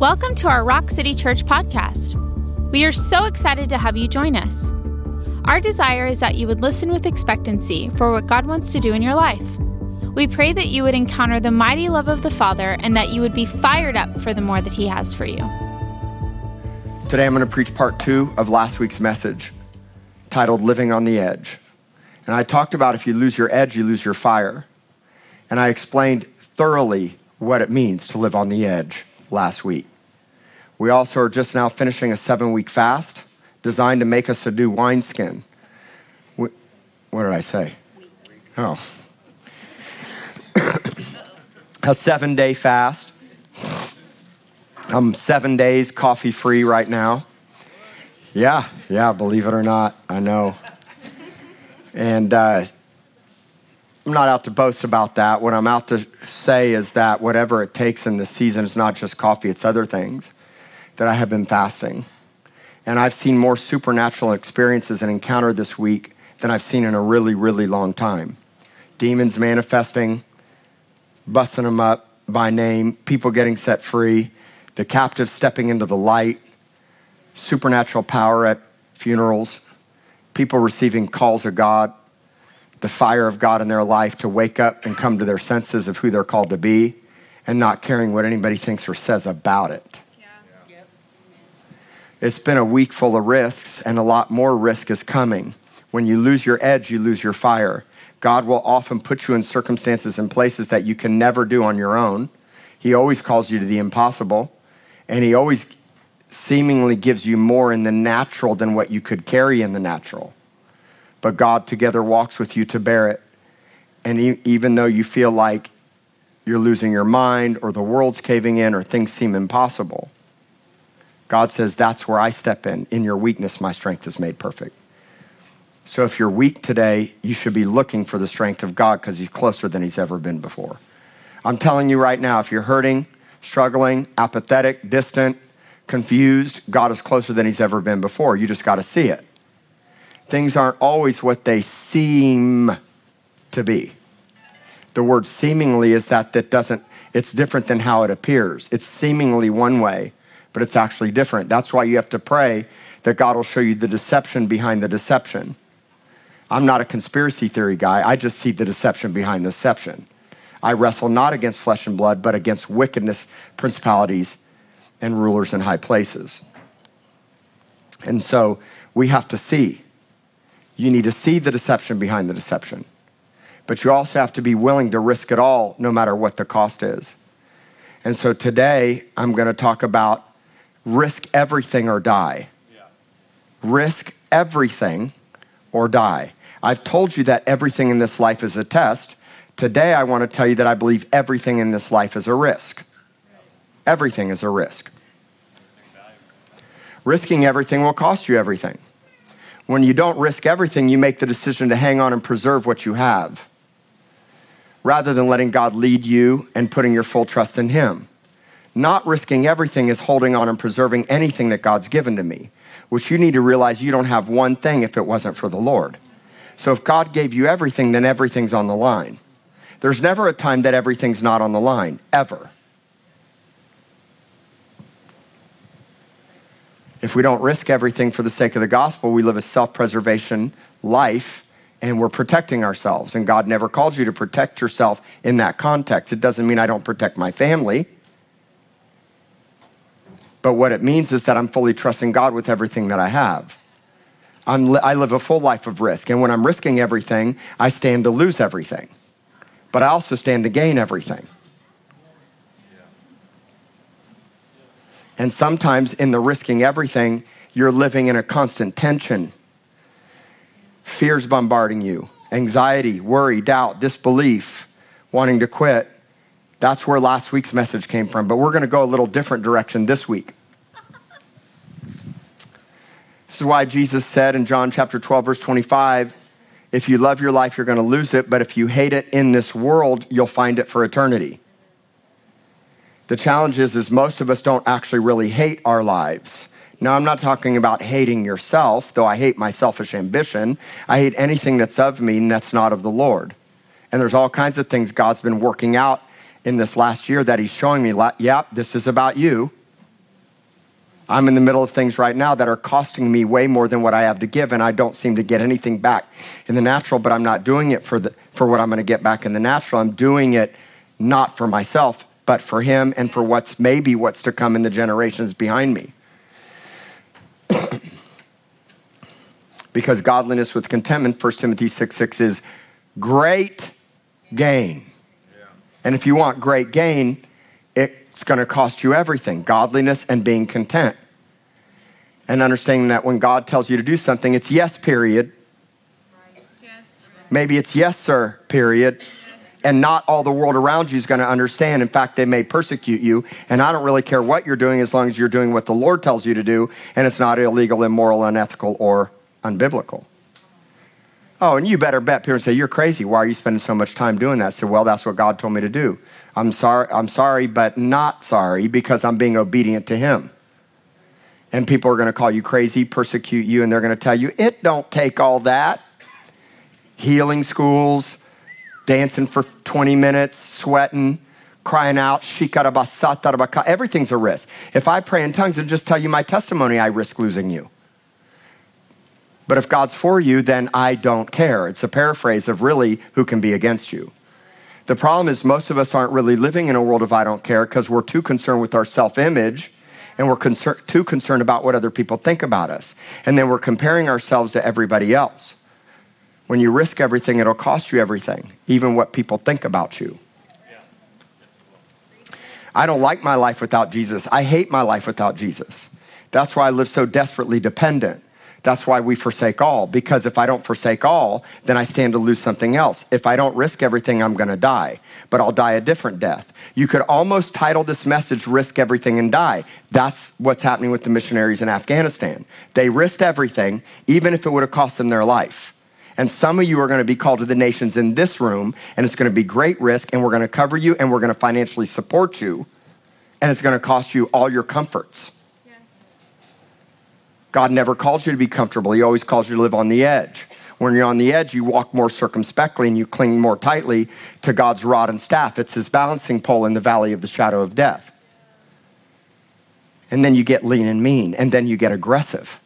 Welcome to our Rock City Church podcast. We are so excited to have you join us. Our desire is that you would listen with expectancy for what God wants to do in your life. We pray that you would encounter the mighty love of the Father and that you would be fired up for the more that He has for you. Today I'm going to preach part two of last week's message titled Living on the Edge. And I talked about if you lose your edge, you lose your fire. And I explained thoroughly what it means to live on the edge last week. We also are just now finishing a seven week fast designed to make us a new wineskin. What did I say? Oh. a seven day fast. I'm seven days coffee free right now. Yeah, yeah, believe it or not, I know. And uh, I'm not out to boast about that. What I'm out to say is that whatever it takes in this season is not just coffee, it's other things that I have been fasting. And I've seen more supernatural experiences and encounter this week than I've seen in a really, really long time. Demons manifesting, busting them up by name, people getting set free, the captive stepping into the light, supernatural power at funerals, people receiving calls of God, the fire of God in their life to wake up and come to their senses of who they're called to be and not caring what anybody thinks or says about it. Yeah. It's been a week full of risks, and a lot more risk is coming. When you lose your edge, you lose your fire. God will often put you in circumstances and places that you can never do on your own. He always calls you to the impossible, and He always seemingly gives you more in the natural than what you could carry in the natural but God together walks with you to bear it. And even though you feel like you're losing your mind or the world's caving in or things seem impossible, God says, That's where I step in. In your weakness, my strength is made perfect. So if you're weak today, you should be looking for the strength of God because He's closer than He's ever been before. I'm telling you right now, if you're hurting, struggling, apathetic, distant, confused, God is closer than He's ever been before. You just got to see it things aren't always what they seem to be. The word seemingly is that that doesn't, it's different than how it appears. It's seemingly one way, but it's actually different. That's why you have to pray that God will show you the deception behind the deception. I'm not a conspiracy theory guy. I just see the deception behind the deception. I wrestle not against flesh and blood, but against wickedness, principalities, and rulers in high places. And so we have to see you need to see the deception behind the deception. But you also have to be willing to risk it all, no matter what the cost is. And so today, I'm going to talk about risk everything or die. Yeah. Risk everything or die. I've told you that everything in this life is a test. Today, I want to tell you that I believe everything in this life is a risk. Everything is a risk. Risking everything will cost you everything. When you don't risk everything, you make the decision to hang on and preserve what you have rather than letting God lead you and putting your full trust in Him. Not risking everything is holding on and preserving anything that God's given to me, which you need to realize you don't have one thing if it wasn't for the Lord. So if God gave you everything, then everything's on the line. There's never a time that everything's not on the line, ever. If we don't risk everything for the sake of the gospel, we live a self preservation life and we're protecting ourselves. And God never called you to protect yourself in that context. It doesn't mean I don't protect my family. But what it means is that I'm fully trusting God with everything that I have. I'm, i live a full life of risk. And when I'm risking everything, I stand to lose everything. But I also stand to gain everything. And sometimes in the risking everything, you're living in a constant tension. Fears bombarding you, anxiety, worry, doubt, disbelief, wanting to quit. That's where last week's message came from. But we're going to go a little different direction this week. This is why Jesus said in John chapter 12, verse 25, if you love your life, you're going to lose it. But if you hate it in this world, you'll find it for eternity. The challenge is, is most of us don't actually really hate our lives. Now, I'm not talking about hating yourself, though I hate my selfish ambition. I hate anything that's of me and that's not of the Lord. And there's all kinds of things God's been working out in this last year that He's showing me, yeah, this is about you. I'm in the middle of things right now that are costing me way more than what I have to give, and I don't seem to get anything back in the natural, but I'm not doing it for, the, for what I'm going to get back in the natural. I'm doing it not for myself, but for Him and for what's maybe what's to come in the generations behind me. because godliness with contentment, 1 Timothy 6 6 is great gain. And if you want great gain, it's going to cost you everything godliness and being content. And understanding that when God tells you to do something, it's yes, period. Yes. Maybe it's yes, sir, period. And not all the world around you is going to understand. In fact, they may persecute you. And I don't really care what you're doing as long as you're doing what the Lord tells you to do and it's not illegal, immoral, unethical, or unbiblical. Oh, and you better bet people say, You're crazy. Why are you spending so much time doing that? So, Well, that's what God told me to do. I'm sorry, I'm sorry, but not sorry because I'm being obedient to Him. And people are going to call you crazy, persecute you, and they're going to tell you, it don't take all that. Healing schools, dancing for 20 minutes, sweating, crying out, everything's a risk. If I pray in tongues and just tell you my testimony, I risk losing you. But if God's for you, then I don't care. It's a paraphrase of really who can be against you. The problem is, most of us aren't really living in a world of I don't care because we're too concerned with our self image and we're concern- too concerned about what other people think about us. And then we're comparing ourselves to everybody else. When you risk everything, it'll cost you everything, even what people think about you. I don't like my life without Jesus. I hate my life without Jesus. That's why I live so desperately dependent. That's why we forsake all, because if I don't forsake all, then I stand to lose something else. If I don't risk everything, I'm going to die, but I'll die a different death. You could almost title this message, Risk Everything and Die. That's what's happening with the missionaries in Afghanistan. They risked everything, even if it would have cost them their life. And some of you are going to be called to the nations in this room, and it's going to be great risk, and we're going to cover you, and we're going to financially support you, and it's going to cost you all your comforts. God never calls you to be comfortable. He always calls you to live on the edge. When you're on the edge, you walk more circumspectly and you cling more tightly to God's rod and staff. It's his balancing pole in the valley of the shadow of death. And then you get lean and mean, and then you get aggressive.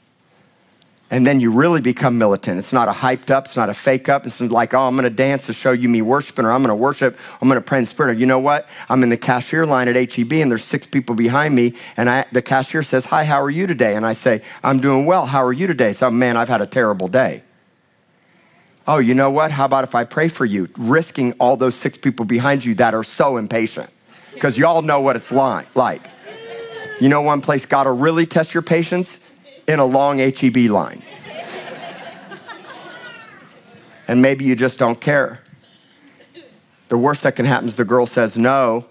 And then you really become militant. It's not a hyped up, it's not a fake up. It's like, oh, I'm going to dance to show you me worshiping, or I'm going to worship, I'm going to pray in spirit. Or you know what? I'm in the cashier line at HEB, and there's six people behind me, and I, the cashier says, Hi, how are you today? And I say, I'm doing well. How are you today? So, man, I've had a terrible day. Oh, you know what? How about if I pray for you? Risking all those six people behind you that are so impatient. Because y'all know what it's like. You know one place God will really test your patience? In a long HEB line. and maybe you just don't care. The worst that can happen is the girl says no,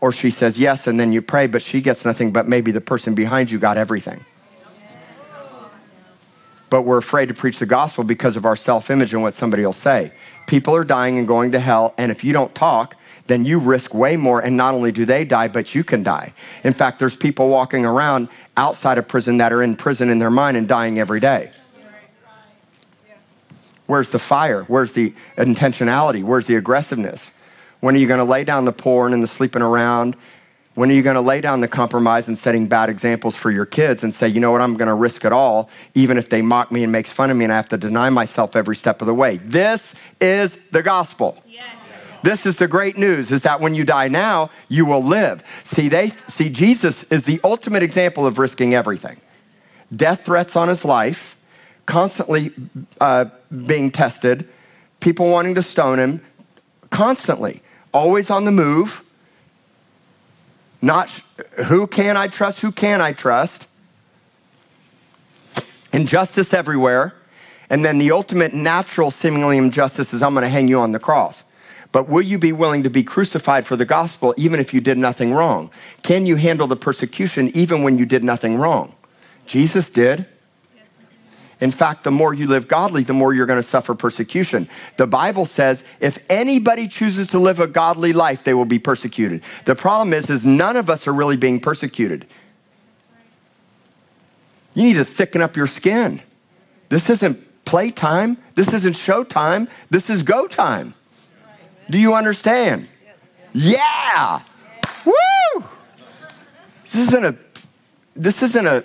or she says yes, and then you pray, but she gets nothing, but maybe the person behind you got everything. But we're afraid to preach the gospel because of our self image and what somebody will say. People are dying and going to hell, and if you don't talk, then you risk way more. And not only do they die, but you can die. In fact, there's people walking around outside of prison that are in prison in their mind and dying every day. Where's the fire? Where's the intentionality? Where's the aggressiveness? When are you going to lay down the porn and the sleeping around? When are you going to lay down the compromise and setting bad examples for your kids and say, you know what, I'm going to risk it all, even if they mock me and makes fun of me and I have to deny myself every step of the way? This is the gospel. Yes. This is the great news is that when you die now, you will live. See, they see Jesus is the ultimate example of risking everything. Death threats on his life, constantly uh, being tested, people wanting to stone him, constantly, always on the move. Not who can I trust, who can I trust? Injustice everywhere. And then the ultimate natural, seemingly injustice is I'm going to hang you on the cross. But will you be willing to be crucified for the gospel even if you did nothing wrong? Can you handle the persecution even when you did nothing wrong? Jesus did. In fact, the more you live godly, the more you're going to suffer persecution. The Bible says if anybody chooses to live a godly life, they will be persecuted. The problem is, is none of us are really being persecuted. You need to thicken up your skin. This isn't playtime. This isn't showtime. This is go time. Do you understand? Yeah. Woo! This isn't a this isn't a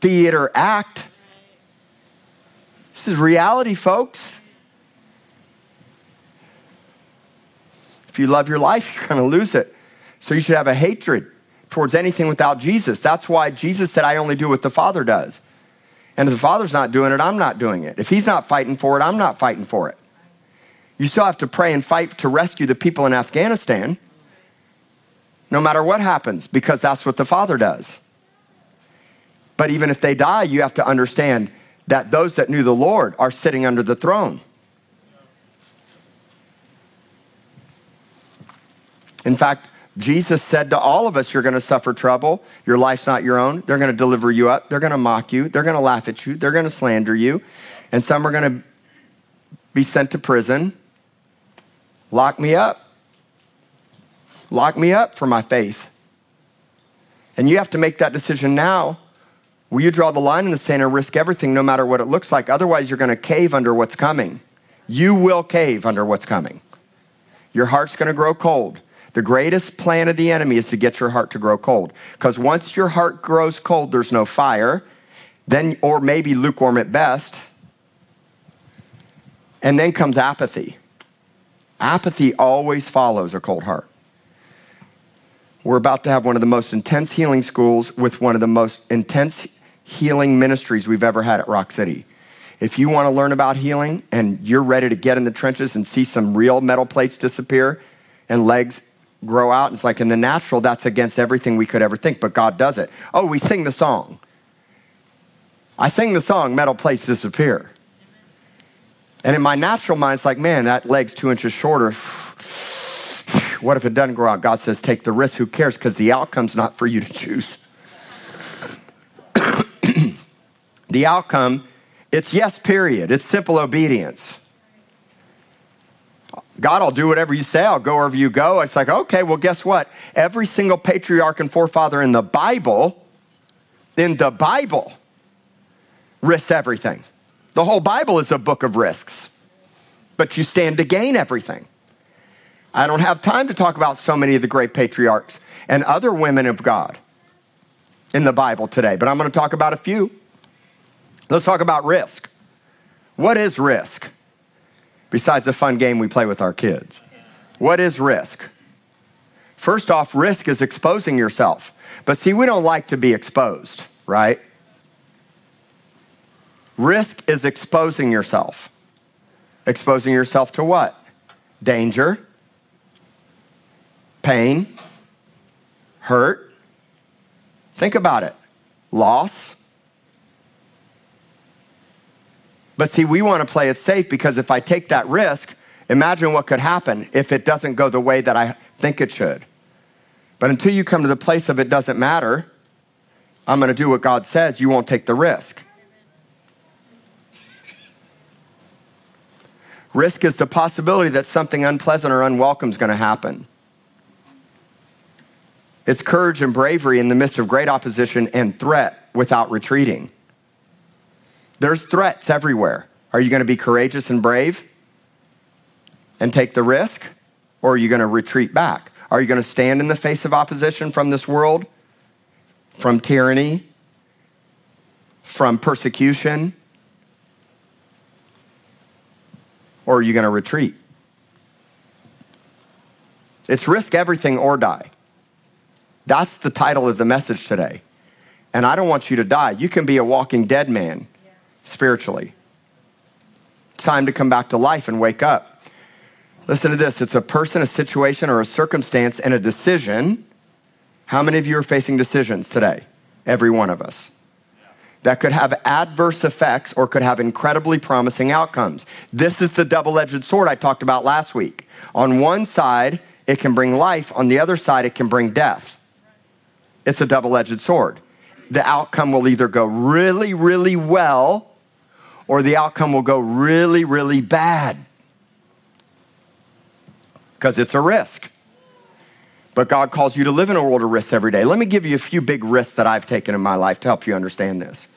theater act. This is reality, folks. If you love your life, you're going to lose it. So you should have a hatred towards anything without Jesus. That's why Jesus said, I only do what the Father does. And if the Father's not doing it, I'm not doing it. If He's not fighting for it, I'm not fighting for it. You still have to pray and fight to rescue the people in Afghanistan, no matter what happens, because that's what the Father does. But even if they die, you have to understand that those that knew the Lord are sitting under the throne. In fact, Jesus said to all of us, You're going to suffer trouble. Your life's not your own. They're going to deliver you up. They're going to mock you. They're going to laugh at you. They're going to slander you. And some are going to be sent to prison. Lock me up. Lock me up for my faith. And you have to make that decision now. Will you draw the line in the sand and risk everything no matter what it looks like? Otherwise, you're going to cave under what's coming. You will cave under what's coming. Your heart's going to grow cold. The greatest plan of the enemy is to get your heart to grow cold. Because once your heart grows cold, there's no fire, then, or maybe lukewarm at best. And then comes apathy. Apathy always follows a cold heart. We're about to have one of the most intense healing schools with one of the most intense healing ministries we've ever had at Rock City. If you want to learn about healing and you're ready to get in the trenches and see some real metal plates disappear and legs grow out. It's like in the natural, that's against everything we could ever think, but God does it. Oh, we sing the song. I sing the song, Metal Plates Disappear. And in my natural mind, it's like, man, that leg's two inches shorter. what if it doesn't grow out? God says, take the risk. Who cares? Because the outcome's not for you to choose. the outcome, it's yes, period. It's simple obedience. God, I'll do whatever you say. I'll go wherever you go. It's like, okay, well, guess what? Every single patriarch and forefather in the Bible, in the Bible, risked everything. The whole Bible is a book of risks, but you stand to gain everything. I don't have time to talk about so many of the great patriarchs and other women of God in the Bible today, but I'm going to talk about a few. Let's talk about risk. What is risk? besides the fun game we play with our kids. What is risk? First off, risk is exposing yourself. But see, we don't like to be exposed, right? Risk is exposing yourself. Exposing yourself to what? Danger, pain, hurt. Think about it. Loss, But see, we want to play it safe because if I take that risk, imagine what could happen if it doesn't go the way that I think it should. But until you come to the place of it doesn't matter, I'm going to do what God says, you won't take the risk. Risk is the possibility that something unpleasant or unwelcome is going to happen. It's courage and bravery in the midst of great opposition and threat without retreating. There's threats everywhere. Are you going to be courageous and brave and take the risk? Or are you going to retreat back? Are you going to stand in the face of opposition from this world, from tyranny, from persecution? Or are you going to retreat? It's risk everything or die. That's the title of the message today. And I don't want you to die. You can be a walking dead man spiritually. It's time to come back to life and wake up. Listen to this it's a person, a situation, or a circumstance and a decision. How many of you are facing decisions today? Every one of us. That could have adverse effects or could have incredibly promising outcomes. This is the double edged sword I talked about last week. On one side, it can bring life, on the other side, it can bring death. It's a double edged sword. The outcome will either go really, really well or the outcome will go really, really bad because it's a risk. But God calls you to live in a world of risks every day. Let me give you a few big risks that I've taken in my life to help you understand this.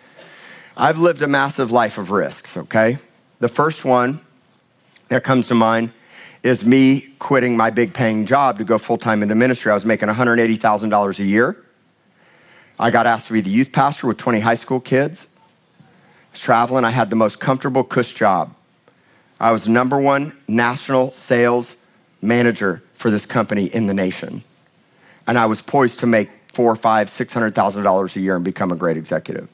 I've lived a massive life of risks, okay? The first one that comes to mind is me quitting my big paying job to go full time into ministry. I was making $180,000 a year. I got asked to be the youth pastor with 20 high school kids. I was traveling. I had the most comfortable cush job. I was number one national sales manager for this company in the nation. And I was poised to make four, five, six hundred thousand dollars a year and become a great executive.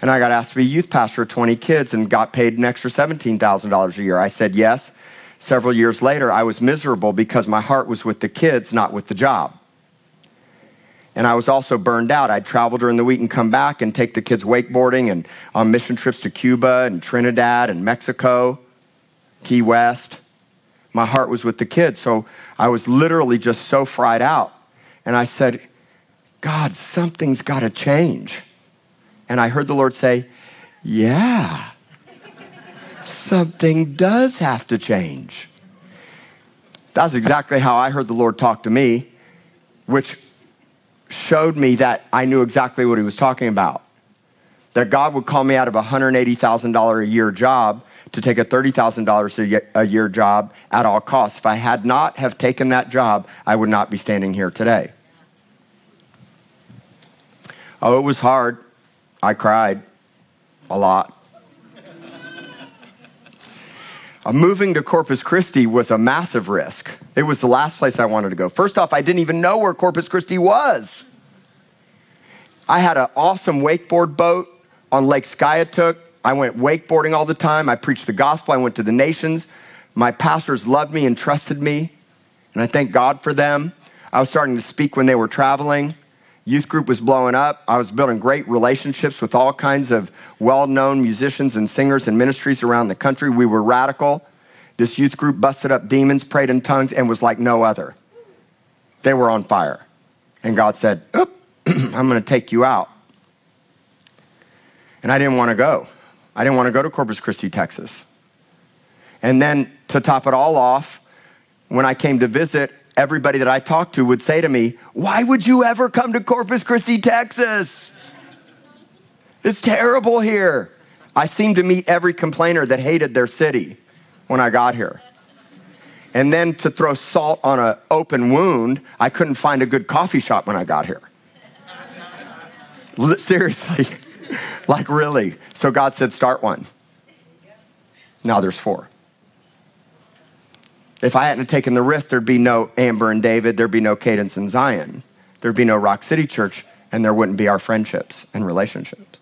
And I got asked to be youth pastor of 20 kids and got paid an extra $17,000 a year. I said yes. Several years later, I was miserable because my heart was with the kids, not with the job. And I was also burned out. I'd travel during the week and come back and take the kids wakeboarding and on mission trips to Cuba and Trinidad and Mexico, Key West. My heart was with the kids. So I was literally just so fried out. And I said, God, something's got to change. And I heard the Lord say, Yeah, something does have to change. That's exactly how I heard the Lord talk to me, which showed me that I knew exactly what he was talking about. That God would call me out of a $180,000 a year job to take a $30,000 a year job at all costs. If I had not have taken that job, I would not be standing here today. Oh, it was hard. I cried a lot. Moving to Corpus Christi was a massive risk. It was the last place I wanted to go. First off, I didn't even know where Corpus Christi was. I had an awesome wakeboard boat on Lake Skiatook. I went wakeboarding all the time. I preached the gospel. I went to the nations. My pastors loved me and trusted me, and I thank God for them. I was starting to speak when they were traveling. Youth group was blowing up. I was building great relationships with all kinds of well known musicians and singers and ministries around the country. We were radical. This youth group busted up demons, prayed in tongues, and was like no other. They were on fire. And God said, Oop, I'm going to take you out. And I didn't want to go. I didn't want to go to Corpus Christi, Texas. And then to top it all off, when I came to visit, everybody that I talked to would say to me, Why would you ever come to Corpus Christi, Texas? It's terrible here. I seemed to meet every complainer that hated their city when I got here. And then to throw salt on an open wound, I couldn't find a good coffee shop when I got here. Seriously, like really. So God said, start one. Now there's four. If I hadn't taken the risk, there'd be no Amber and David, there'd be no Cadence and Zion, there'd be no Rock City Church, and there wouldn't be our friendships and relationships.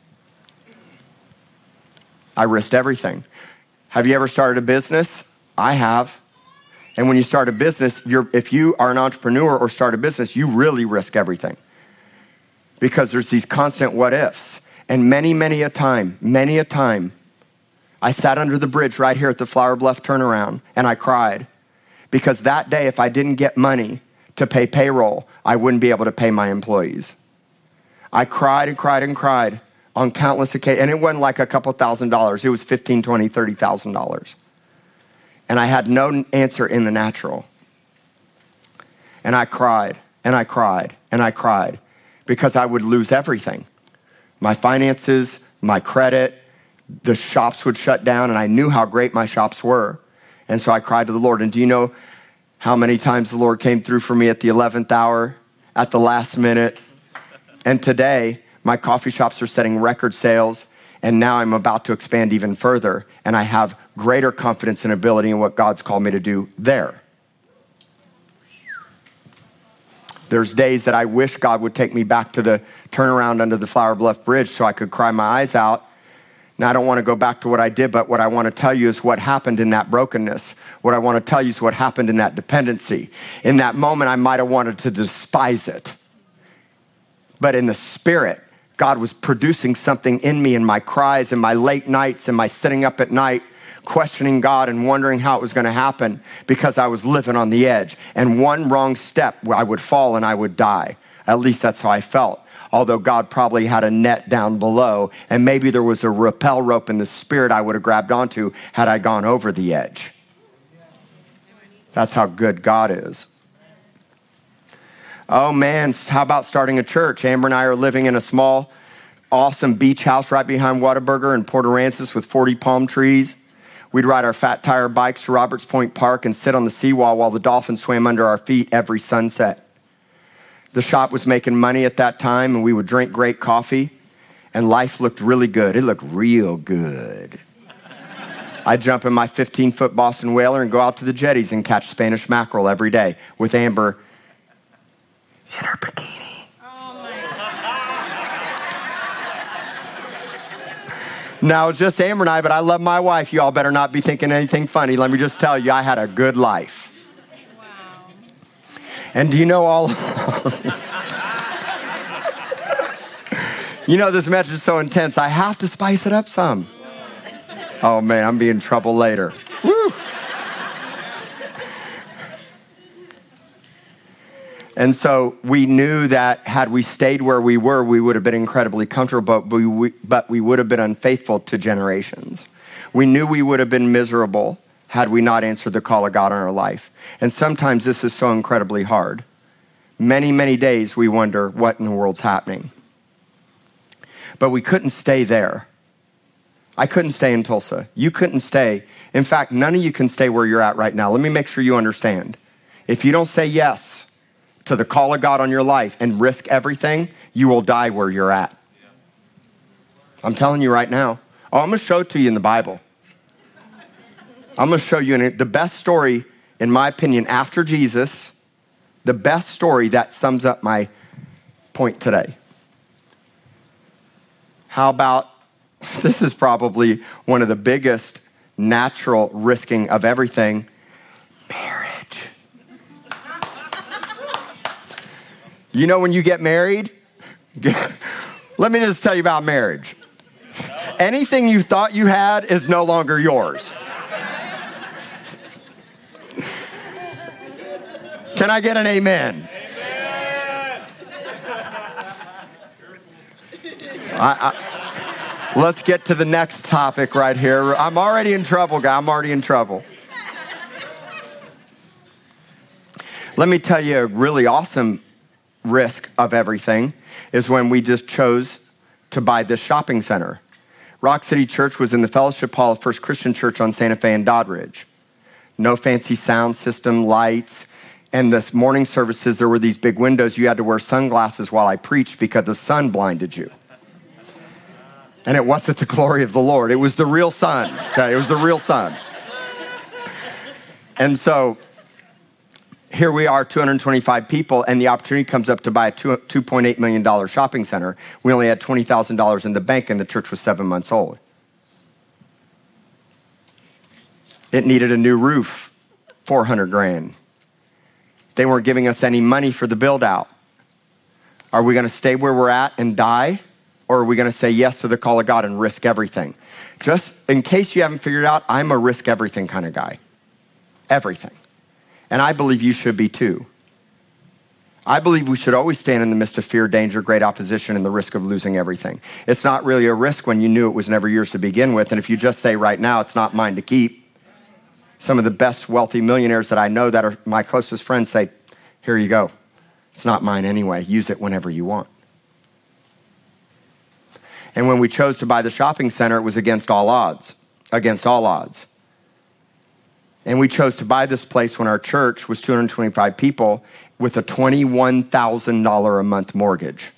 I risked everything. Have you ever started a business? I have. And when you start a business, if you are an entrepreneur or start a business, you really risk everything because there's these constant what ifs. And many, many a time, many a time, I sat under the bridge right here at the Flower Bluff turnaround and I cried because that day, if I didn't get money to pay payroll, I wouldn't be able to pay my employees. I cried and cried and cried on countless occasions, and it wasn't like a couple thousand dollars. It was fifteen, twenty, thirty thousand dollars, and I had no answer in the natural. And I cried and I cried and I cried because I would lose everything my finances, my credit. The shops would shut down, and I knew how great my shops were. And so I cried to the Lord. And do you know how many times the Lord came through for me at the 11th hour, at the last minute? And today, my coffee shops are setting record sales. And now I'm about to expand even further. And I have greater confidence and ability in what God's called me to do there. There's days that I wish God would take me back to the turnaround under the Flower Bluff Bridge so I could cry my eyes out. Now, I don't want to go back to what I did, but what I want to tell you is what happened in that brokenness. What I want to tell you is what happened in that dependency. In that moment, I might have wanted to despise it. But in the spirit, God was producing something in me in my cries in my late nights in my sitting up at night questioning God and wondering how it was going to happen because I was living on the edge. And one wrong step, I would fall and I would die. At least that's how I felt. Although God probably had a net down below, and maybe there was a rappel rope in the spirit I would have grabbed onto had I gone over the edge. That's how good God is. Oh man, how about starting a church? Amber and I are living in a small, awesome beach house right behind Whataburger in Port Aransas with 40 palm trees. We'd ride our fat tire bikes to Roberts Point Park and sit on the seawall while the dolphins swam under our feet every sunset. The shop was making money at that time, and we would drink great coffee, and life looked really good. It looked real good. I'd jump in my 15 foot Boston Whaler and go out to the jetties and catch Spanish mackerel every day with Amber in her bikini. Now, it's just Amber and I, but I love my wife. You all better not be thinking anything funny. Let me just tell you, I had a good life. And do you know all? you know, this message is so intense, I have to spice it up some. Oh man, I'm being trouble later. Woo. And so we knew that had we stayed where we were, we would have been incredibly comfortable, but we, but we would have been unfaithful to generations. We knew we would have been miserable had we not answered the call of God on our life. And sometimes this is so incredibly hard. Many, many days we wonder what in the world's happening. But we couldn't stay there. I couldn't stay in Tulsa. You couldn't stay. In fact, none of you can stay where you're at right now. Let me make sure you understand. If you don't say yes to the call of God on your life and risk everything, you will die where you're at. I'm telling you right now. Oh, I'm going to show it to you in the Bible. I'm going to show you the best story, in my opinion, after Jesus, the best story that sums up my point today. How about this is probably one of the biggest natural risking of everything marriage. you know, when you get married, let me just tell you about marriage. Anything you thought you had is no longer yours. Can I get an amen? amen. I, I Let's get to the next topic right here. I'm already in trouble, guy. I'm already in trouble. Let me tell you a really awesome risk of everything is when we just chose to buy this shopping center. Rock City Church was in the Fellowship Hall of First Christian Church on Santa Fe and Doddridge. No fancy sound system, lights, and this morning services, there were these big windows. You had to wear sunglasses while I preached because the sun blinded you and it wasn't the glory of the Lord. It was the real sun. Okay, it was the real sun. And so here we are, 225 people, and the opportunity comes up to buy a $2.8 million shopping center. We only had $20,000 in the bank, and the church was seven months old. It needed a new roof, 400 grand. They weren't giving us any money for the build out. Are we going to stay where we're at and die? or are we going to say yes to the call of God and risk everything? Just in case you haven't figured out, I'm a risk everything kind of guy. Everything. And I believe you should be too. I believe we should always stand in the midst of fear, danger, great opposition, and the risk of losing everything. It's not really a risk when you knew it was never yours to begin with. And if you just say right now, it's not mine to keep, some of the best wealthy millionaires that I know that are my closest friends say, here you go. It's not mine anyway. Use it whenever you want. And when we chose to buy the shopping center, it was against all odds, against all odds. And we chose to buy this place when our church was 225 people with a $21,000 a month mortgage.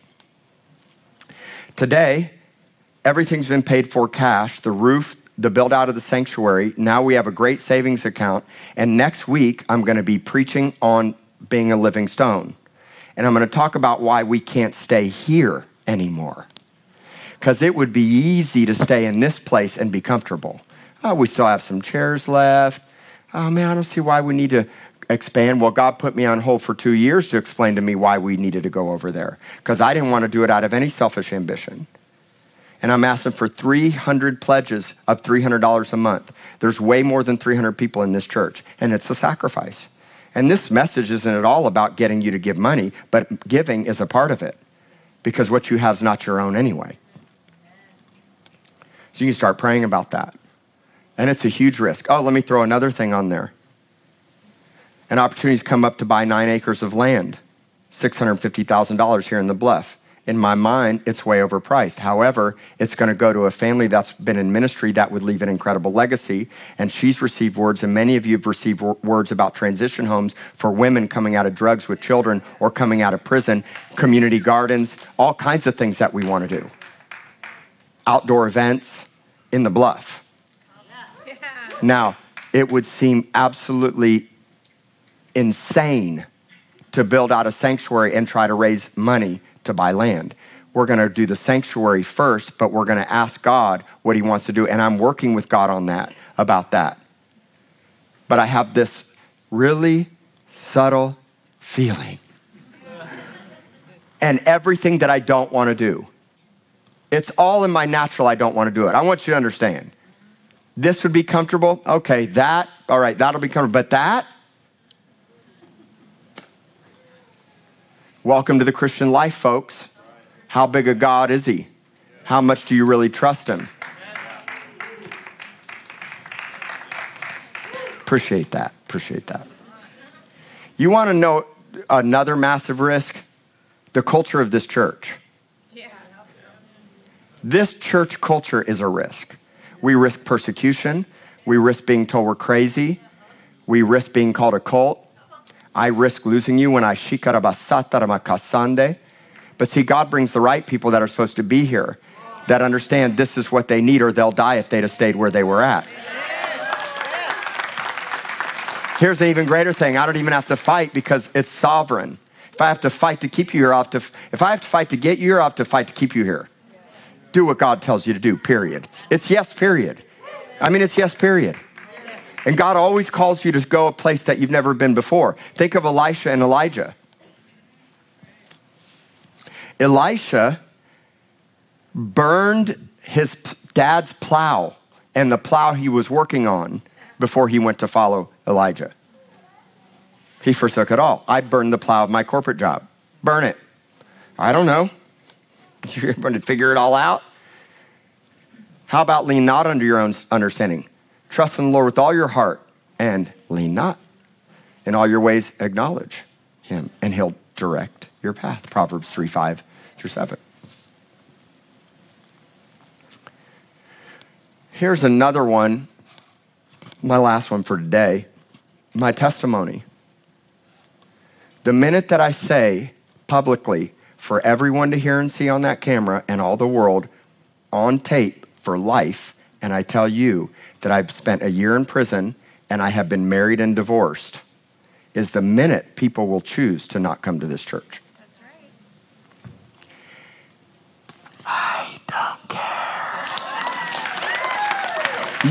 Today, everything's been paid for cash the roof, the build out of the sanctuary. Now we have a great savings account. And next week, I'm going to be preaching on being a living stone. And I'm going to talk about why we can't stay here anymore because it would be easy to stay in this place and be comfortable. Oh, we still have some chairs left. Oh man, I don't see why we need to expand. Well, God put me on hold for two years to explain to me why we needed to go over there because I didn't want to do it out of any selfish ambition. And I'm asking for 300 pledges of $300 a month. There's way more than 300 people in this church, and it's a sacrifice. And this message isn't at all about getting you to give money, but giving is a part of it because what you have is not your own anyway. So you can start praying about that. And it's a huge risk. Oh, let me throw another thing on there. An opportunity's come up to buy nine acres of land, $650,000 here in the bluff. In my mind, it's way overpriced. However, it's going to go to a family that's been in ministry that would leave an incredible legacy. And she's received words, and many of you have received words about transition homes for women coming out of drugs with children or coming out of prison, community gardens, all kinds of things that we want to do. Outdoor events in the bluff. Now, it would seem absolutely insane to build out a sanctuary and try to raise money to buy land. We're going to do the sanctuary first, but we're going to ask God what He wants to do. And I'm working with God on that, about that. But I have this really subtle feeling. And everything that I don't want to do. It's all in my natural, I don't want to do it. I want you to understand. This would be comfortable. Okay, that, all right, that'll be comfortable. But that, Welcome to the Christian life, folks. How big a God is He? How much do you really trust Him? Appreciate that. Appreciate that. You want to know another massive risk? The culture of this church. This church culture is a risk. We risk persecution. We risk being told we're crazy. We risk being called a cult. I risk losing you when I shikarabasataramakasande. But see, God brings the right people that are supposed to be here that understand this is what they need or they'll die if they'd have stayed where they were at. Here's an even greater thing. I don't even have to fight because it's sovereign. If I have to fight to keep you here, i have to, if I have to fight to get you here, I have to fight to keep you here. Do what God tells you to do, period. It's yes, period. I mean, it's yes, period. And God always calls you to go a place that you've never been before. Think of Elisha and Elijah. Elisha burned his dad's plow and the plow he was working on before he went to follow Elijah. He forsook it all. I burned the plow of my corporate job. Burn it. I don't know. You're going to figure it all out? How about lean not under your own understanding? Trust in the Lord with all your heart and lean not. In all your ways, acknowledge him, and he'll direct your path. Proverbs 3 5 through 7. Here's another one, my last one for today my testimony. The minute that I say publicly for everyone to hear and see on that camera and all the world on tape for life, and I tell you that I've spent a year in prison and I have been married and divorced is the minute people will choose to not come to this church. That's right. I don't care.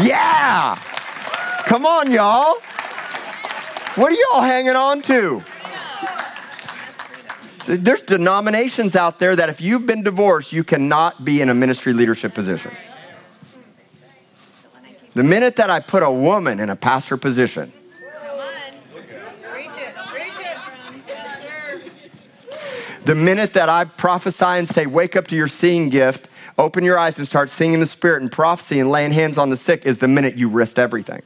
Yeah. Come on, y'all. What are y'all hanging on to? there's denominations out there that if you've been divorced, you cannot be in a ministry leadership position. The minute that I put a woman in a pastor position, the minute that I prophesy and say, Wake up to your seeing gift, open your eyes and start singing the Spirit and prophecy and laying hands on the sick, is the minute you risk everything.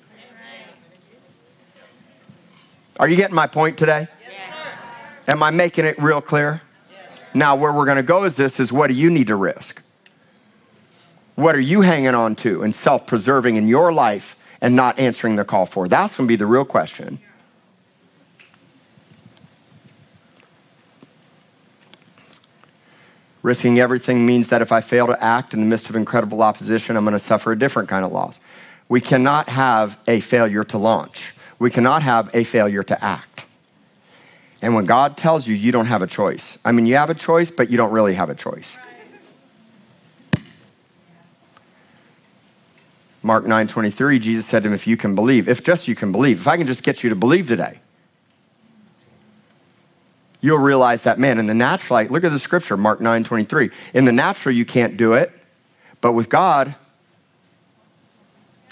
Are you getting my point today? Yes, Am I making it real clear? Yes. Now, where we're going to go is this is what do you need to risk? What are you hanging on to and self preserving in your life and not answering the call for? That's going to be the real question. Risking everything means that if I fail to act in the midst of incredible opposition, I'm going to suffer a different kind of loss. We cannot have a failure to launch. We cannot have a failure to act. And when God tells you, you don't have a choice. I mean, you have a choice, but you don't really have a choice. Mark 9 23, Jesus said to him, If you can believe, if just you can believe, if I can just get you to believe today, you'll realize that, man, in the natural, like, look at the scripture, Mark 9 23. In the natural, you can't do it, but with God,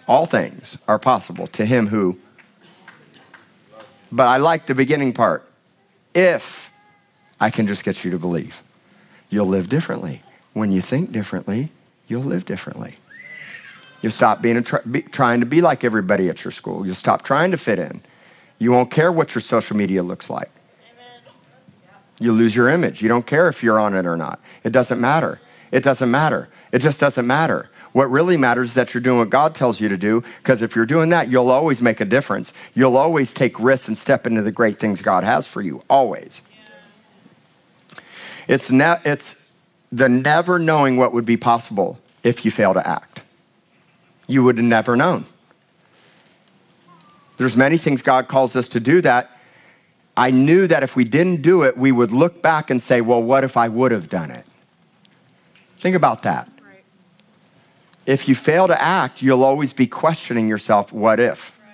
all things are possible to him who. But I like the beginning part. If I can just get you to believe, you'll live differently. When you think differently, you'll live differently. You'll stop being tr- be, trying to be like everybody at your school. You'll stop trying to fit in. You won't care what your social media looks like. You lose your image. You don't care if you're on it or not. It doesn't matter. It doesn't matter. It just doesn't matter. What really matters is that you're doing what God tells you to do, because if you're doing that, you'll always make a difference. You'll always take risks and step into the great things God has for you, always. It's, ne- it's the never knowing what would be possible if you fail to act. You would have never known. There's many things God calls us to do that I knew that if we didn't do it, we would look back and say, well, what if I would have done it? Think about that. Right. If you fail to act, you'll always be questioning yourself, what if? Right.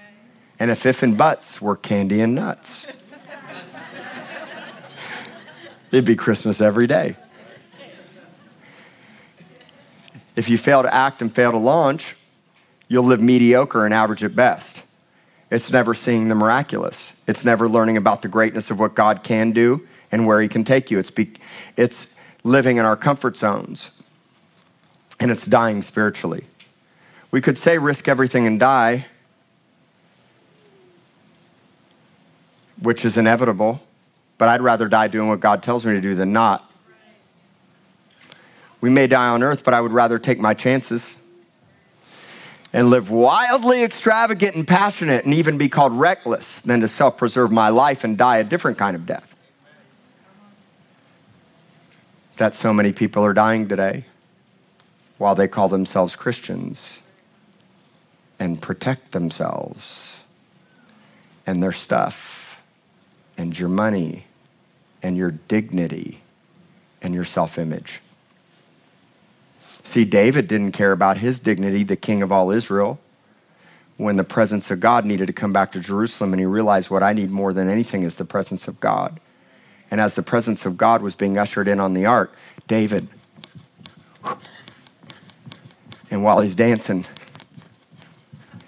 And if if and buts were candy and nuts, it'd be Christmas every day. If you fail to act and fail to launch, you'll live mediocre and average at best. It's never seeing the miraculous. It's never learning about the greatness of what God can do and where He can take you. It's, be, it's living in our comfort zones and it's dying spiritually. We could say risk everything and die, which is inevitable, but I'd rather die doing what God tells me to do than not. We may die on earth, but I would rather take my chances and live wildly extravagant and passionate and even be called reckless than to self preserve my life and die a different kind of death. That so many people are dying today while they call themselves Christians and protect themselves and their stuff and your money and your dignity and your self image. See, David didn't care about his dignity, the king of all Israel, when the presence of God needed to come back to Jerusalem, and he realized what I need more than anything is the presence of God. And as the presence of God was being ushered in on the ark, David, and while he's dancing,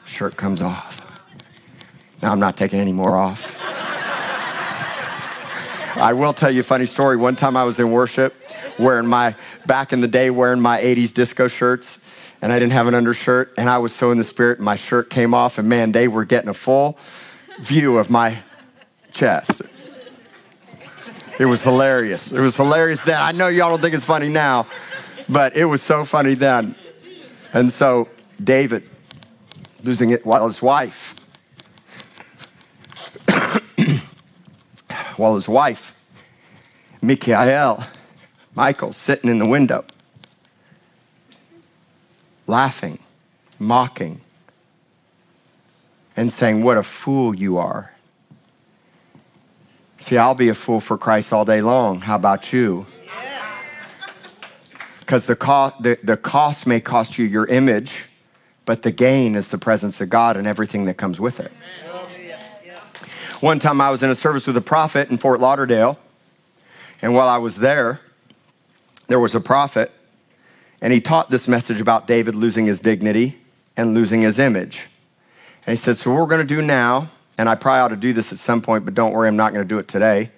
shirt comes off. Now I'm not taking any more off. I will tell you a funny story. One time I was in worship wearing my back in the day wearing my 80s disco shirts and I didn't have an undershirt and I was so in the spirit and my shirt came off and man they were getting a full view of my chest. It was hilarious. It was hilarious then. I know y'all don't think it's funny now, but it was so funny then. And so David losing it while his wife while his wife Michal Michal sitting in the window, laughing, mocking, and saying, What a fool you are. See, I'll be a fool for Christ all day long. How about you? Because the, cost, the, the cost may cost you your image, but the gain is the presence of God and everything that comes with it. One time I was in a service with a prophet in Fort Lauderdale, and while I was there, there was a prophet, and he taught this message about David losing his dignity and losing his image. And he said, So, what we're going to do now, and I probably ought to do this at some point, but don't worry, I'm not going to do it today.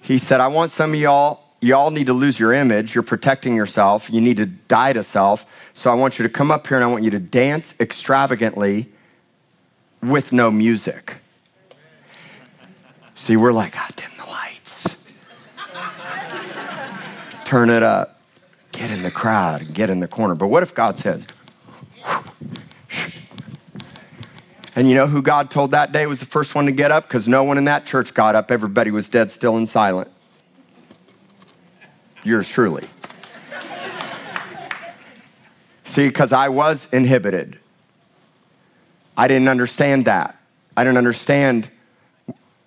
He said, I want some of y'all, y'all need to lose your image. You're protecting yourself. You need to die to self. So, I want you to come up here and I want you to dance extravagantly with no music. See, we're like, God damn the lights. turn it up, get in the crowd, and get in the corner. But what if God says, and you know who God told that day was the first one to get up? Because no one in that church got up. Everybody was dead still and silent. Yours truly. See, because I was inhibited. I didn't understand that. I didn't understand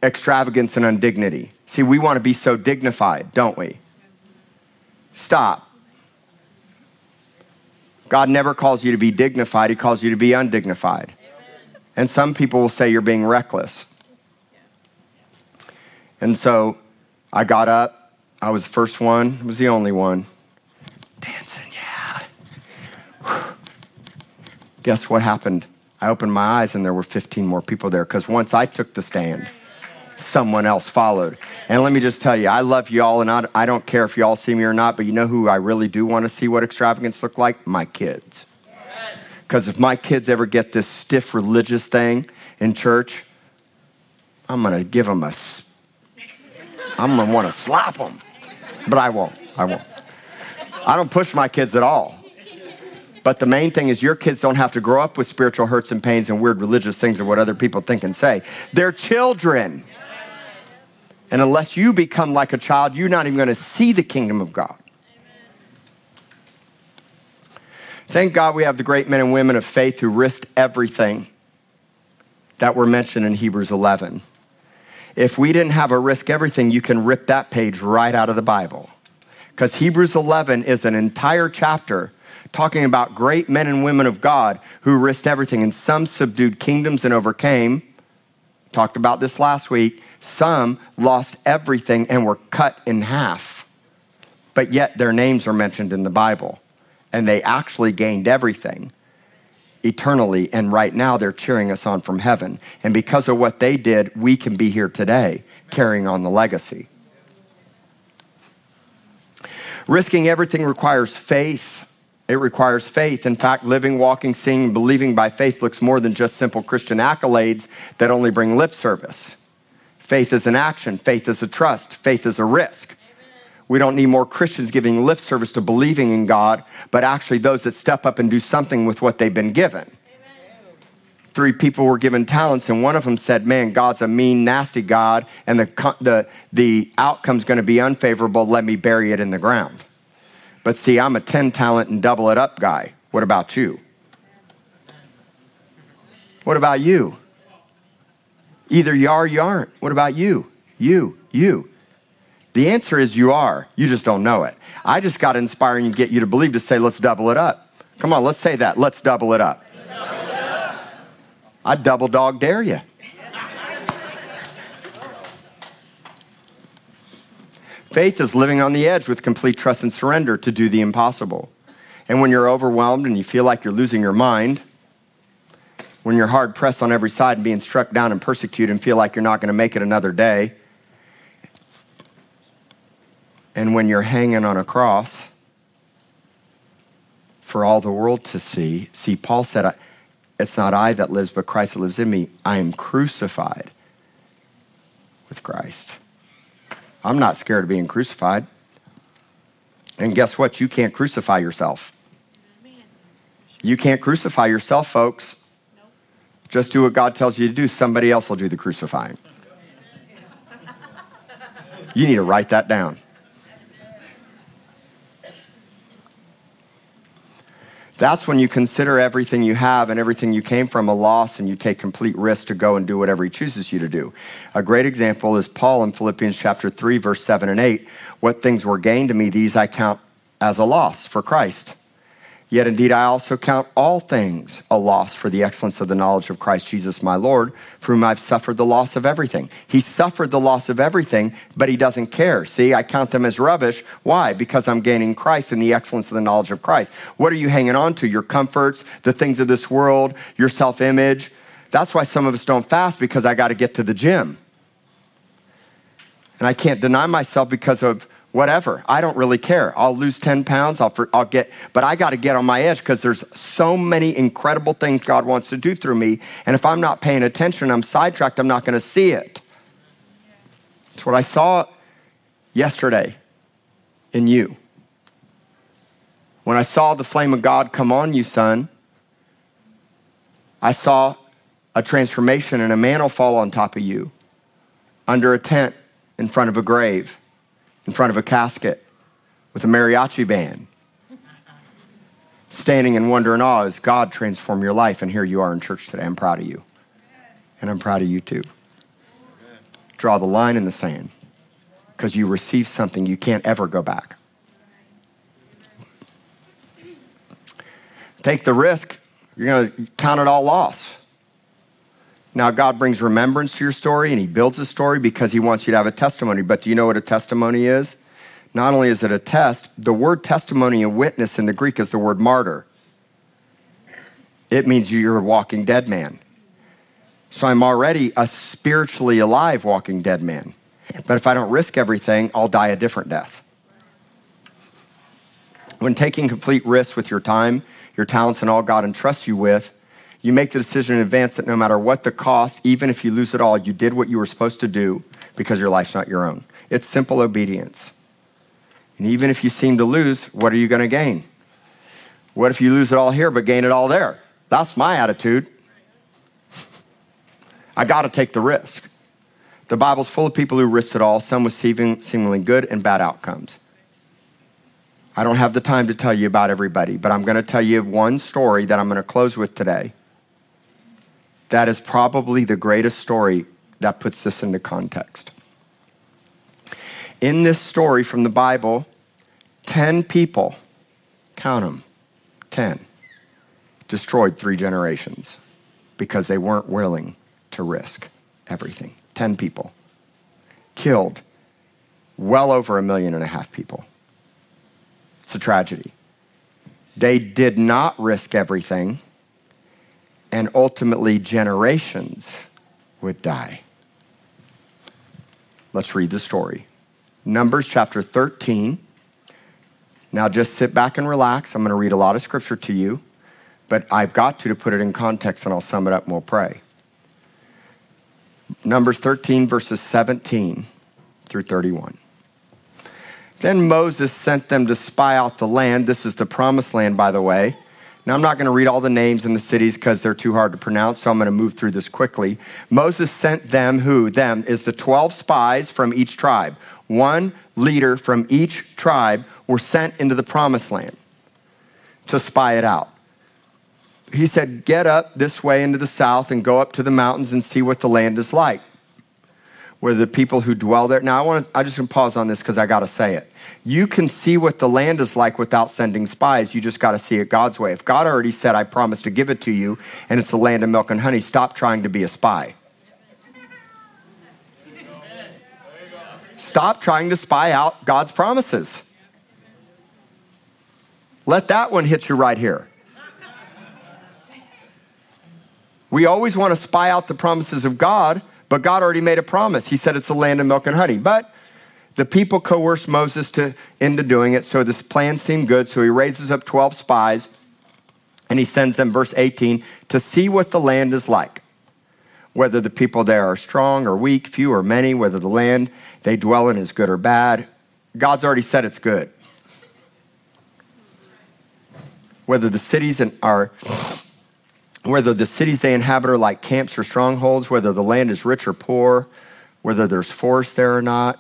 extravagance and undignity. See, we want to be so dignified, don't we? Stop. God never calls you to be dignified, He calls you to be undignified. And some people will say you're being reckless. And so I got up. I was the first one, was the only one. Dancing, yeah. Guess what happened? I opened my eyes and there were 15 more people there because once I took the stand, someone else followed. And let me just tell you, I love y'all, and I, I don't care if y'all see me or not, but you know who I really do want to see what extravagance look like? My kids. Because if my kids ever get this stiff religious thing in church, I'm going to give them a. I'm gonna wanna slap them. But I won't. I won't. I don't push my kids at all. But the main thing is your kids don't have to grow up with spiritual hurts and pains and weird religious things or what other people think and say. They're children. And unless you become like a child, you're not even going to see the kingdom of God. Thank God we have the great men and women of faith who risked everything that were mentioned in Hebrews 11. If we didn't have a risk everything, you can rip that page right out of the Bible. Because Hebrews 11 is an entire chapter talking about great men and women of God who risked everything, and some subdued kingdoms and overcame. Talked about this last week. Some lost everything and were cut in half, but yet their names are mentioned in the Bible, and they actually gained everything eternally, and right now they're cheering us on from heaven. And because of what they did, we can be here today carrying on the legacy. Risking everything requires faith it requires faith. In fact, living, walking, seeing, believing by faith looks more than just simple Christian accolades that only bring lip service. Faith is an action, faith is a trust, faith is a risk. We don't need more Christians giving lip service to believing in God, but actually those that step up and do something with what they've been given. Three people were given talents, and one of them said, Man, God's a mean, nasty God, and the, the, the outcome's going to be unfavorable. Let me bury it in the ground. But see, I'm a 10 talent and double it up guy. What about you? What about you? Either you are or you aren't. What about you? You, you. The answer is you are. You just don't know it. I just got to inspire and get you to believe to say, let's double it up. Come on, let's say that. Let's double it up. Double it up. I double dog dare you. Faith is living on the edge with complete trust and surrender to do the impossible. And when you're overwhelmed and you feel like you're losing your mind, when you're hard pressed on every side and being struck down and persecuted and feel like you're not going to make it another day, and when you're hanging on a cross for all the world to see, see, Paul said, It's not I that lives, but Christ that lives in me. I am crucified with Christ. I'm not scared of being crucified. And guess what? You can't crucify yourself. You can't crucify yourself, folks. Just do what God tells you to do. Somebody else will do the crucifying. You need to write that down. That's when you consider everything you have and everything you came from a loss and you take complete risk to go and do whatever he chooses you to do. A great example is Paul in Philippians chapter 3 verse 7 and 8. What things were gained to me these I count as a loss for Christ. Yet indeed, I also count all things a loss for the excellence of the knowledge of Christ Jesus my Lord, for whom I've suffered the loss of everything. He suffered the loss of everything, but he doesn't care. See, I count them as rubbish. Why? Because I'm gaining Christ and the excellence of the knowledge of Christ. What are you hanging on to? Your comforts, the things of this world, your self image. That's why some of us don't fast because I got to get to the gym. And I can't deny myself because of whatever. I don't really care. I'll lose 10 pounds. I'll, I'll get, but I got to get on my edge because there's so many incredible things God wants to do through me. And if I'm not paying attention, I'm sidetracked, I'm not going to see it. It's what I saw yesterday in you. When I saw the flame of God come on you, son, I saw a transformation and a mantle fall on top of you under a tent in front of a grave in front of a casket with a mariachi band, standing in wonder and awe as God transformed your life. And here you are in church today. I'm proud of you. And I'm proud of you too. Draw the line in the sand because you received something you can't ever go back. Take the risk, you're going to count it all loss. Now, God brings remembrance to your story and He builds a story because He wants you to have a testimony. But do you know what a testimony is? Not only is it a test, the word testimony and witness in the Greek is the word martyr. It means you're a walking dead man. So I'm already a spiritually alive walking dead man. But if I don't risk everything, I'll die a different death. When taking complete risks with your time, your talents, and all God entrusts you with, you make the decision in advance that no matter what the cost, even if you lose it all, you did what you were supposed to do because your life's not your own. It's simple obedience. And even if you seem to lose, what are you going to gain? What if you lose it all here but gain it all there? That's my attitude. I got to take the risk. The Bible's full of people who risked it all, some with seemingly good and bad outcomes. I don't have the time to tell you about everybody, but I'm going to tell you one story that I'm going to close with today. That is probably the greatest story that puts this into context. In this story from the Bible, 10 people, count them, 10, destroyed three generations because they weren't willing to risk everything. 10 people killed well over a million and a half people. It's a tragedy. They did not risk everything, and ultimately, generations would die. Let's read the story. Numbers chapter 13. Now, just sit back and relax. I'm going to read a lot of scripture to you, but I've got to to put it in context, and I'll sum it up and we'll pray. Numbers 13, verses 17 through 31. Then Moses sent them to spy out the land. This is the promised land, by the way. Now, I'm not going to read all the names in the cities because they're too hard to pronounce, so I'm going to move through this quickly. Moses sent them, who? Them is the 12 spies from each tribe. One leader from each tribe were sent into the promised land to spy it out. He said, Get up this way into the south and go up to the mountains and see what the land is like where the people who dwell there. Now, I want to, I just want to pause on this because I got to say it. You can see what the land is like without sending spies. You just got to see it God's way. If God already said, I promise to give it to you, and it's a land of milk and honey, stop trying to be a spy. Stop trying to spy out God's promises. Let that one hit you right here. We always want to spy out the promises of God but God already made a promise. He said it's the land of milk and honey. But the people coerced Moses to, into doing it, so this plan seemed good. So he raises up 12 spies and he sends them, verse 18, to see what the land is like. Whether the people there are strong or weak, few or many, whether the land they dwell in is good or bad. God's already said it's good. Whether the cities and are whether the cities they inhabit are like camps or strongholds, whether the land is rich or poor, whether there's forest there or not.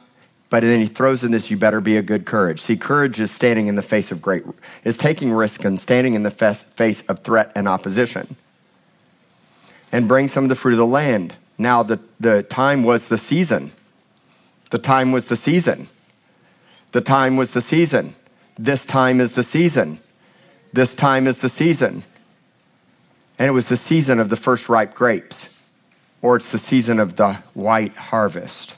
But then he throws in this, you better be a good courage. See, courage is standing in the face of great, is taking risk and standing in the face of threat and opposition. And bring some of the fruit of the land. Now, the, the time was the season. The time was the season. The time was the season. This time is the season. This time is the season and it was the season of the first ripe grapes, or it's the season of the white harvest.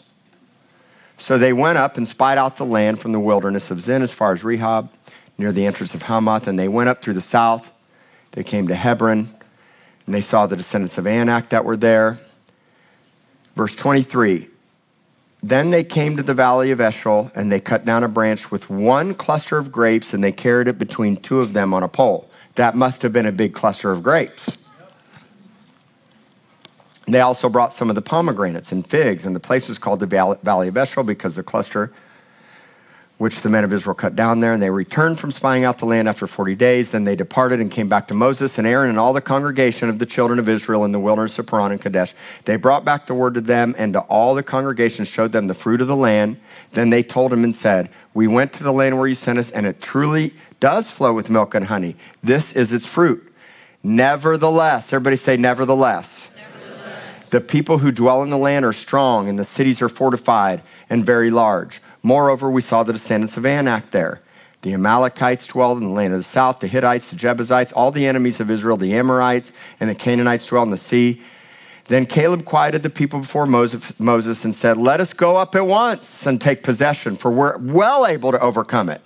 So they went up and spied out the land from the wilderness of Zin as far as Rehob, near the entrance of Hamath, and they went up through the south. They came to Hebron, and they saw the descendants of Anak that were there. Verse 23 Then they came to the valley of Eshcol, and they cut down a branch with one cluster of grapes, and they carried it between two of them on a pole. That must have been a big cluster of grapes. They also brought some of the pomegranates and figs, and the place was called the Valley of Eshcol because the cluster which the men of Israel cut down there. And they returned from spying out the land after 40 days. Then they departed and came back to Moses and Aaron and all the congregation of the children of Israel in the wilderness of Paran and Kadesh. They brought back the word to them and to all the congregation showed them the fruit of the land. Then they told him and said, We went to the land where you sent us, and it truly does flow with milk and honey. This is its fruit. Nevertheless, everybody say, nevertheless. nevertheless. The people who dwell in the land are strong, and the cities are fortified and very large. Moreover, we saw the descendants of Anak there. The Amalekites dwelled in the land of the south, the Hittites, the Jebusites, all the enemies of Israel, the Amorites, and the Canaanites dwelled in the sea. Then Caleb quieted the people before Moses and said, Let us go up at once and take possession, for we're well able to overcome it.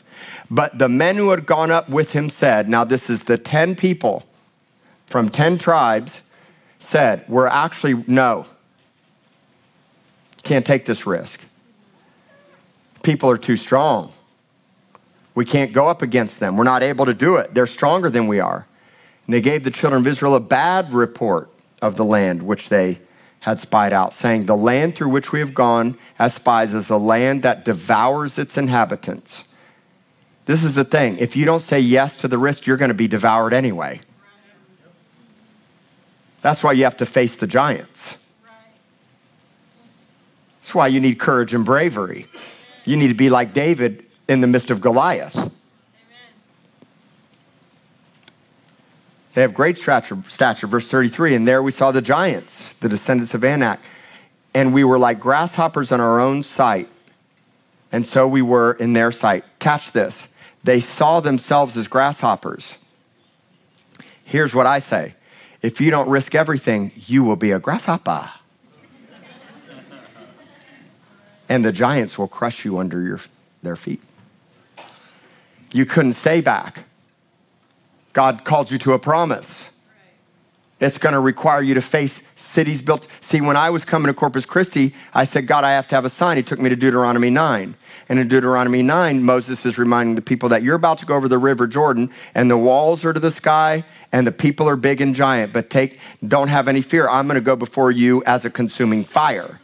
But the men who had gone up with him said, Now this is the 10 people from 10 tribes, said, We're actually, no, can't take this risk. People are too strong. We can't go up against them. We're not able to do it. They're stronger than we are. And they gave the children of Israel a bad report of the land which they had spied out, saying, The land through which we have gone as spies is a land that devours its inhabitants. This is the thing. If you don't say yes to the risk, you're going to be devoured anyway. That's why you have to face the giants. That's why you need courage and bravery. You need to be like David in the midst of Goliath. They have great stature, stature, verse 33. And there we saw the giants, the descendants of Anak. And we were like grasshoppers in our own sight. And so we were in their sight. Catch this. They saw themselves as grasshoppers. Here's what I say if you don't risk everything, you will be a grasshopper. And the giants will crush you under your, their feet. You couldn't stay back. God called you to a promise. It's going to require you to face cities built. See, when I was coming to Corpus Christi, I said, God, I have to have a sign. He took me to Deuteronomy 9. And in Deuteronomy 9, Moses is reminding the people that you're about to go over the river Jordan, and the walls are to the sky, and the people are big and giant, but take, don't have any fear. I'm going to go before you as a consuming fire.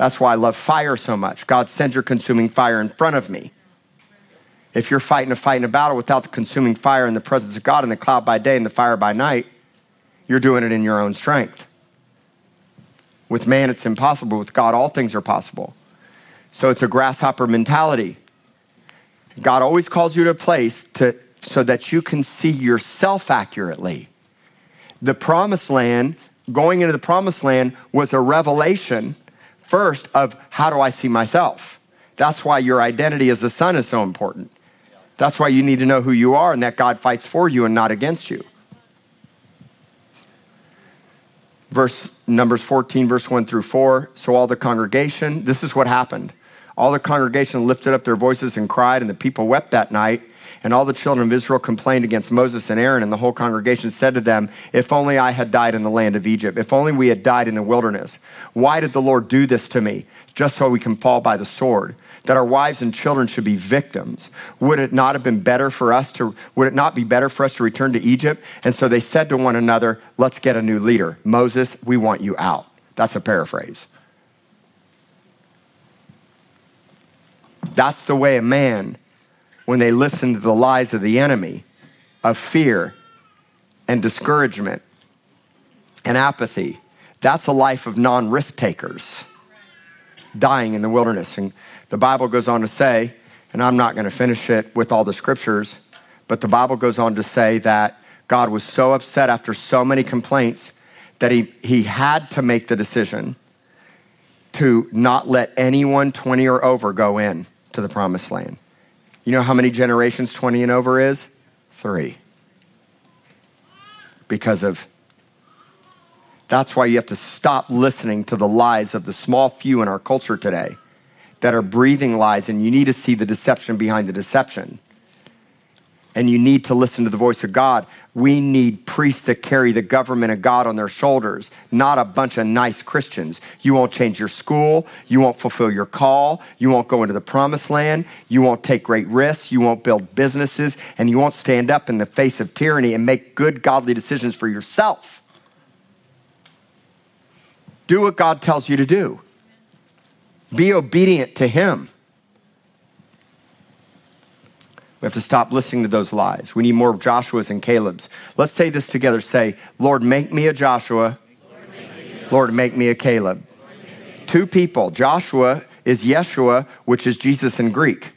That's why I love fire so much. God sends your consuming fire in front of me. If you're fighting a fight in a battle without the consuming fire in the presence of God and the cloud by day and the fire by night, you're doing it in your own strength. With man, it's impossible. With God, all things are possible. So it's a grasshopper mentality. God always calls you to a place to, so that you can see yourself accurately. The promised land, going into the promised land, was a revelation first of how do I see myself. That's why your identity as a son is so important. That's why you need to know who you are and that God fights for you and not against you. Verse Numbers 14, verse 1 through 4. So all the congregation, this is what happened. All the congregation lifted up their voices and cried, and the people wept that night. And all the children of Israel complained against Moses and Aaron, and the whole congregation said to them, If only I had died in the land of Egypt, if only we had died in the wilderness. Why did the Lord do this to me? Just so we can fall by the sword that our wives and children should be victims. Would it not have been better for us to, would it not be better for us to return to Egypt? And so they said to one another, let's get a new leader. Moses, we want you out. That's a paraphrase. That's the way a man, when they listen to the lies of the enemy, of fear and discouragement and apathy, that's a life of non risk takers dying in the wilderness. And the Bible goes on to say, and I'm not going to finish it with all the scriptures, but the Bible goes on to say that God was so upset after so many complaints that he, he had to make the decision to not let anyone 20 or over go in to the promised land. You know how many generations 20 and over is? Three. Because of that's why you have to stop listening to the lies of the small few in our culture today that are breathing lies, and you need to see the deception behind the deception. And you need to listen to the voice of God. We need priests that carry the government of God on their shoulders, not a bunch of nice Christians. You won't change your school. You won't fulfill your call. You won't go into the promised land. You won't take great risks. You won't build businesses. And you won't stand up in the face of tyranny and make good, godly decisions for yourself. Do what God tells you to do. Be obedient to Him. We have to stop listening to those lies. We need more of Joshua's and Caleb's. Let's say this together. Say, Lord, make me a Joshua. Lord, make me a Caleb. Two people. Joshua is Yeshua, which is Jesus in Greek.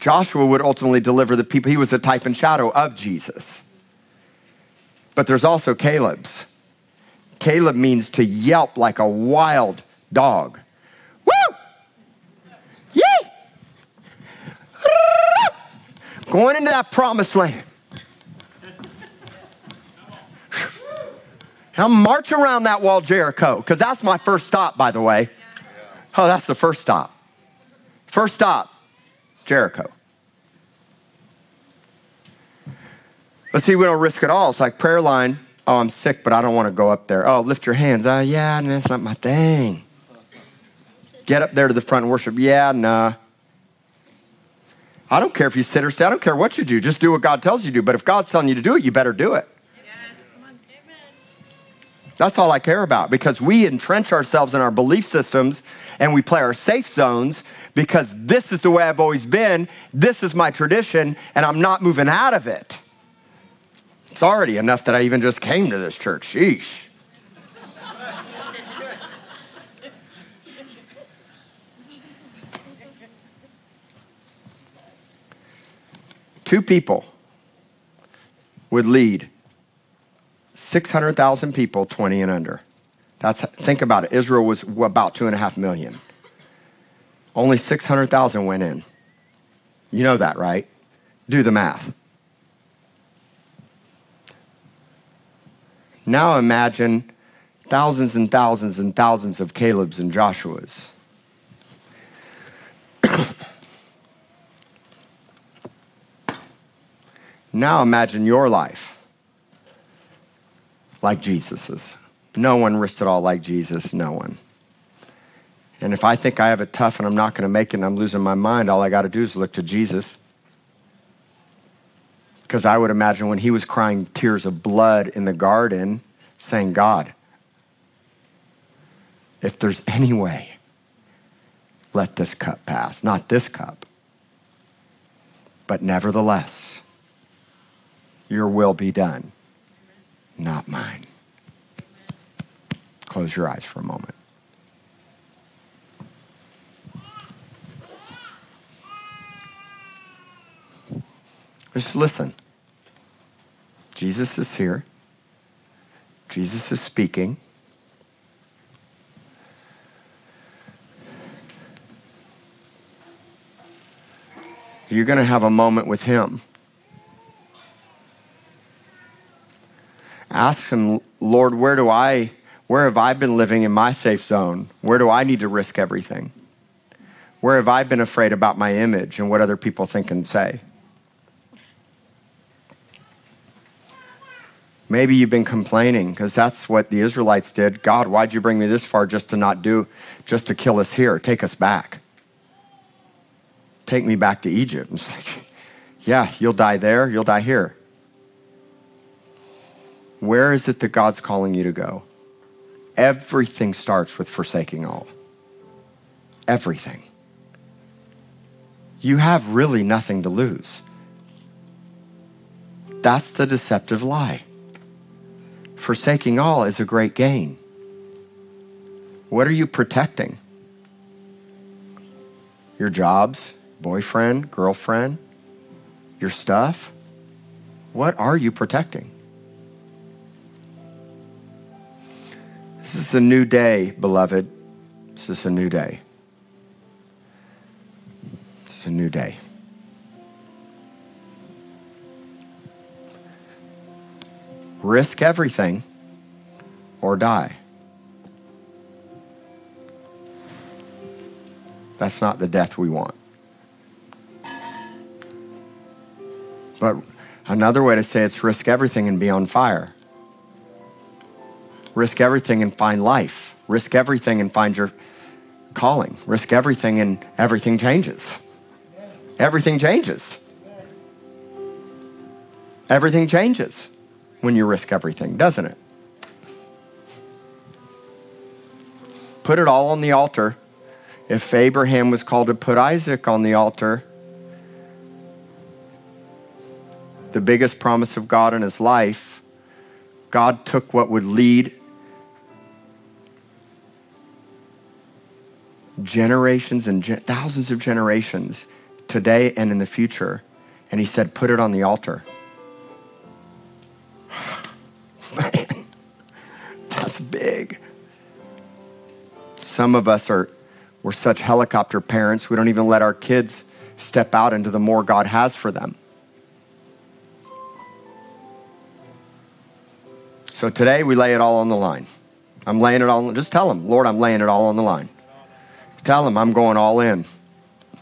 Joshua would ultimately deliver the people. He was the type and shadow of Jesus. But there's also Caleb's. Caleb means to yelp like a wild dog. Going into that promised land. I'm march around that wall, Jericho, because that's my first stop, by the way. Oh, that's the first stop. First stop, Jericho. Let's see, we don't risk it all. It's like prayer line. Oh, I'm sick, but I don't want to go up there. Oh, lift your hands. Oh, yeah, that's not my thing. Get up there to the front and worship. Yeah, nah. I don't care if you sit or stay. I don't care what you do. Just do what God tells you to do. But if God's telling you to do it, you better do it. That's all I care about because we entrench ourselves in our belief systems and we play our safe zones because this is the way I've always been, this is my tradition, and I'm not moving out of it. It's already enough that I even just came to this church. Sheesh. Two people would lead 600,000 people, 20 and under. That's, think about it. Israel was about two and a half million. Only 600,000 went in. You know that, right? Do the math. Now imagine thousands and thousands and thousands of Caleb's and Joshua's. Now imagine your life like Jesus's. No one risked it all like Jesus, no one. And if I think I have it tough and I'm not going to make it and I'm losing my mind, all I got to do is look to Jesus. Because I would imagine when he was crying tears of blood in the garden, saying, God, if there's any way, let this cup pass. Not this cup, but nevertheless, your will be done, not mine. Close your eyes for a moment. Just listen. Jesus is here. Jesus is speaking. You're going to have a moment with him. Ask him, Lord, where do I where have I been living in my safe zone? Where do I need to risk everything? Where have I been afraid about my image and what other people think and say? Maybe you've been complaining because that's what the Israelites did. God, why'd you bring me this far just to not do, just to kill us here? Take us back. Take me back to Egypt. Like, yeah, you'll die there, you'll die here. Where is it that God's calling you to go? Everything starts with forsaking all. Everything. You have really nothing to lose. That's the deceptive lie forsaking all is a great gain. What are you protecting? Your jobs, boyfriend, girlfriend, your stuff? What are you protecting? This is a new day, beloved. This is a new day. This is a new day. risk everything or die. That's not the death we want. But another way to say it's risk everything and be on fire. Risk everything and find life. Risk everything and find your calling. Risk everything and everything changes. Everything changes. Everything changes when you risk everything, doesn't it? Put it all on the altar. If Abraham was called to put Isaac on the altar, the biggest promise of God in his life, God took what would lead generations and gen- thousands of generations today and in the future, and he said, Put it on the altar. Man, that's big. Some of us are we're such helicopter parents, we don't even let our kids step out into the more God has for them. So today we lay it all on the line. I'm laying it all, just tell him, Lord, I'm laying it all on the line. Tell them I'm going all in.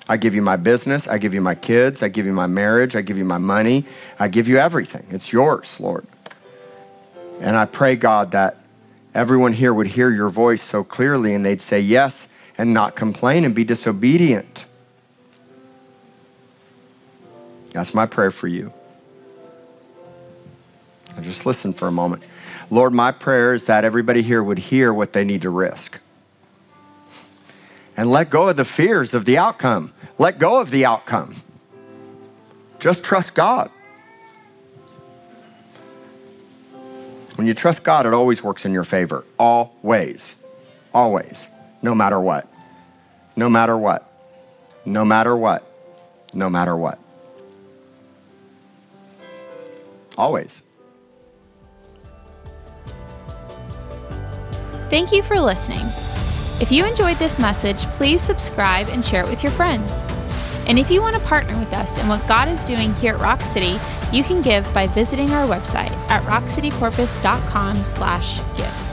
I give you my business, I give you my kids, I give you my marriage, I give you my money, I give you everything. It's yours, Lord. And I pray, God, that everyone here would hear your voice so clearly and they'd say yes and not complain and be disobedient. That's my prayer for you. Just listen for a moment. Lord, my prayer is that everybody here would hear what they need to risk and let go of the fears of the outcome. Let go of the outcome. Just trust God. When you trust God, it always works in your favor. Always. Always. No matter what. No matter what. No matter what. No matter what. Always. Thank you for listening. If you enjoyed this message, please subscribe and share it with your friends. And if you want to partner with us in what God is doing here at Rock City, you can give by visiting our website at rockcitycorpus.com/give.